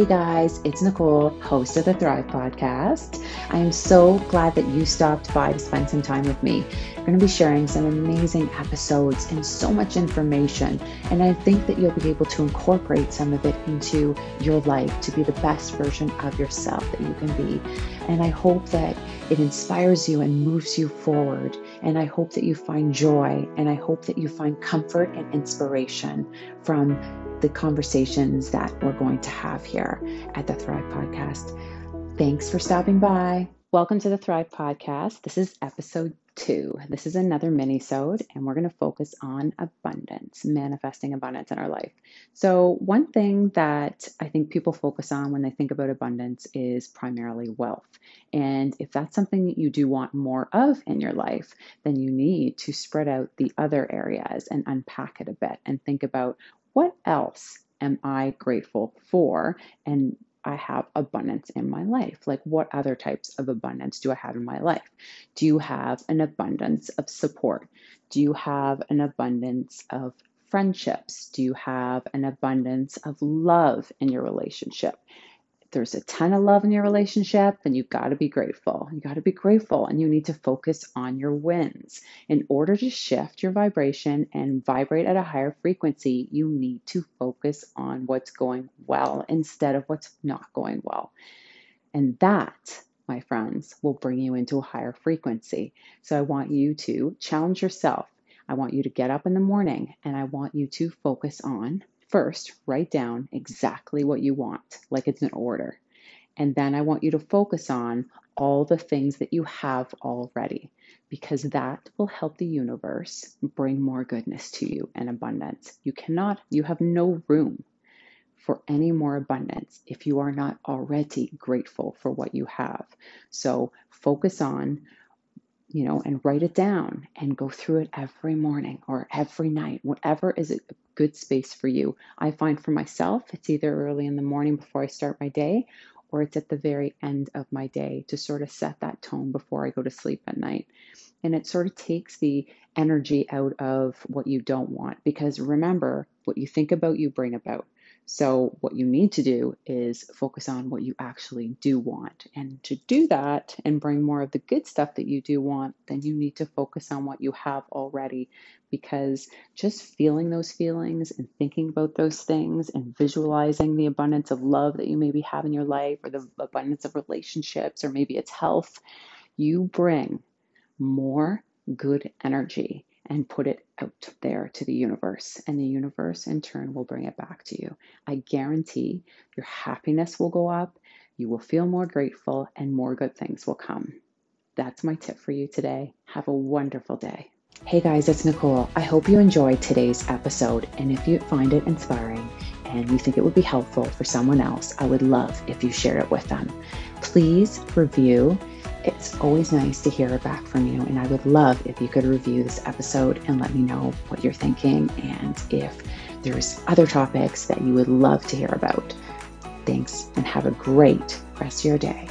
guys, it's Nicole, host of the Thrive Podcast. I am so glad that you stopped by to spend some time with me. I'm going to be sharing some amazing episodes and so much information. And I think that you'll be able to incorporate some of it into your life to be the best version of yourself that you can be. And I hope that it inspires you and moves you forward. And I hope that you find joy and I hope that you find comfort and inspiration from the conversations that we're going to have here at the Thrive Podcast. Thanks for stopping by. Welcome to the Thrive Podcast. This is episode two. This is another mini-sode, and we're going to focus on abundance, manifesting abundance in our life. So, one thing that I think people focus on when they think about abundance is primarily wealth. And if that's something that you do want more of in your life, then you need to spread out the other areas and unpack it a bit and think about what else am I grateful for? And I have abundance in my life. Like, what other types of abundance do I have in my life? Do you have an abundance of support? Do you have an abundance of friendships? Do you have an abundance of love in your relationship? There's a ton of love in your relationship, then you've got to be grateful. You got to be grateful and you need to focus on your wins. In order to shift your vibration and vibrate at a higher frequency, you need to focus on what's going well instead of what's not going well. And that, my friends, will bring you into a higher frequency. So I want you to challenge yourself. I want you to get up in the morning and I want you to focus on First, write down exactly what you want, like it's an order. And then I want you to focus on all the things that you have already, because that will help the universe bring more goodness to you and abundance. You cannot, you have no room for any more abundance if you are not already grateful for what you have. So focus on you know, and write it down and go through it every morning or every night, whatever is a good space for you. I find for myself, it's either early in the morning before I start my day or it's at the very end of my day to sort of set that tone before I go to sleep at night. And it sort of takes the energy out of what you don't want because remember, what you think about, you bring about. So, what you need to do is focus on what you actually do want. And to do that and bring more of the good stuff that you do want, then you need to focus on what you have already. Because just feeling those feelings and thinking about those things and visualizing the abundance of love that you maybe have in your life or the abundance of relationships or maybe it's health, you bring more good energy and put it out there to the universe. And the universe, in turn, will bring it back to you. I guarantee your happiness will go up, you will feel more grateful, and more good things will come. That's my tip for you today. Have a wonderful day. Hey guys, it's Nicole. I hope you enjoyed today's episode. And if you find it inspiring and you think it would be helpful for someone else, I would love if you share it with them. Please review it's always nice to hear back from you, and I would love if you could review this episode and let me know what you're thinking and if there's other topics that you would love to hear about. Thanks, and have a great rest of your day.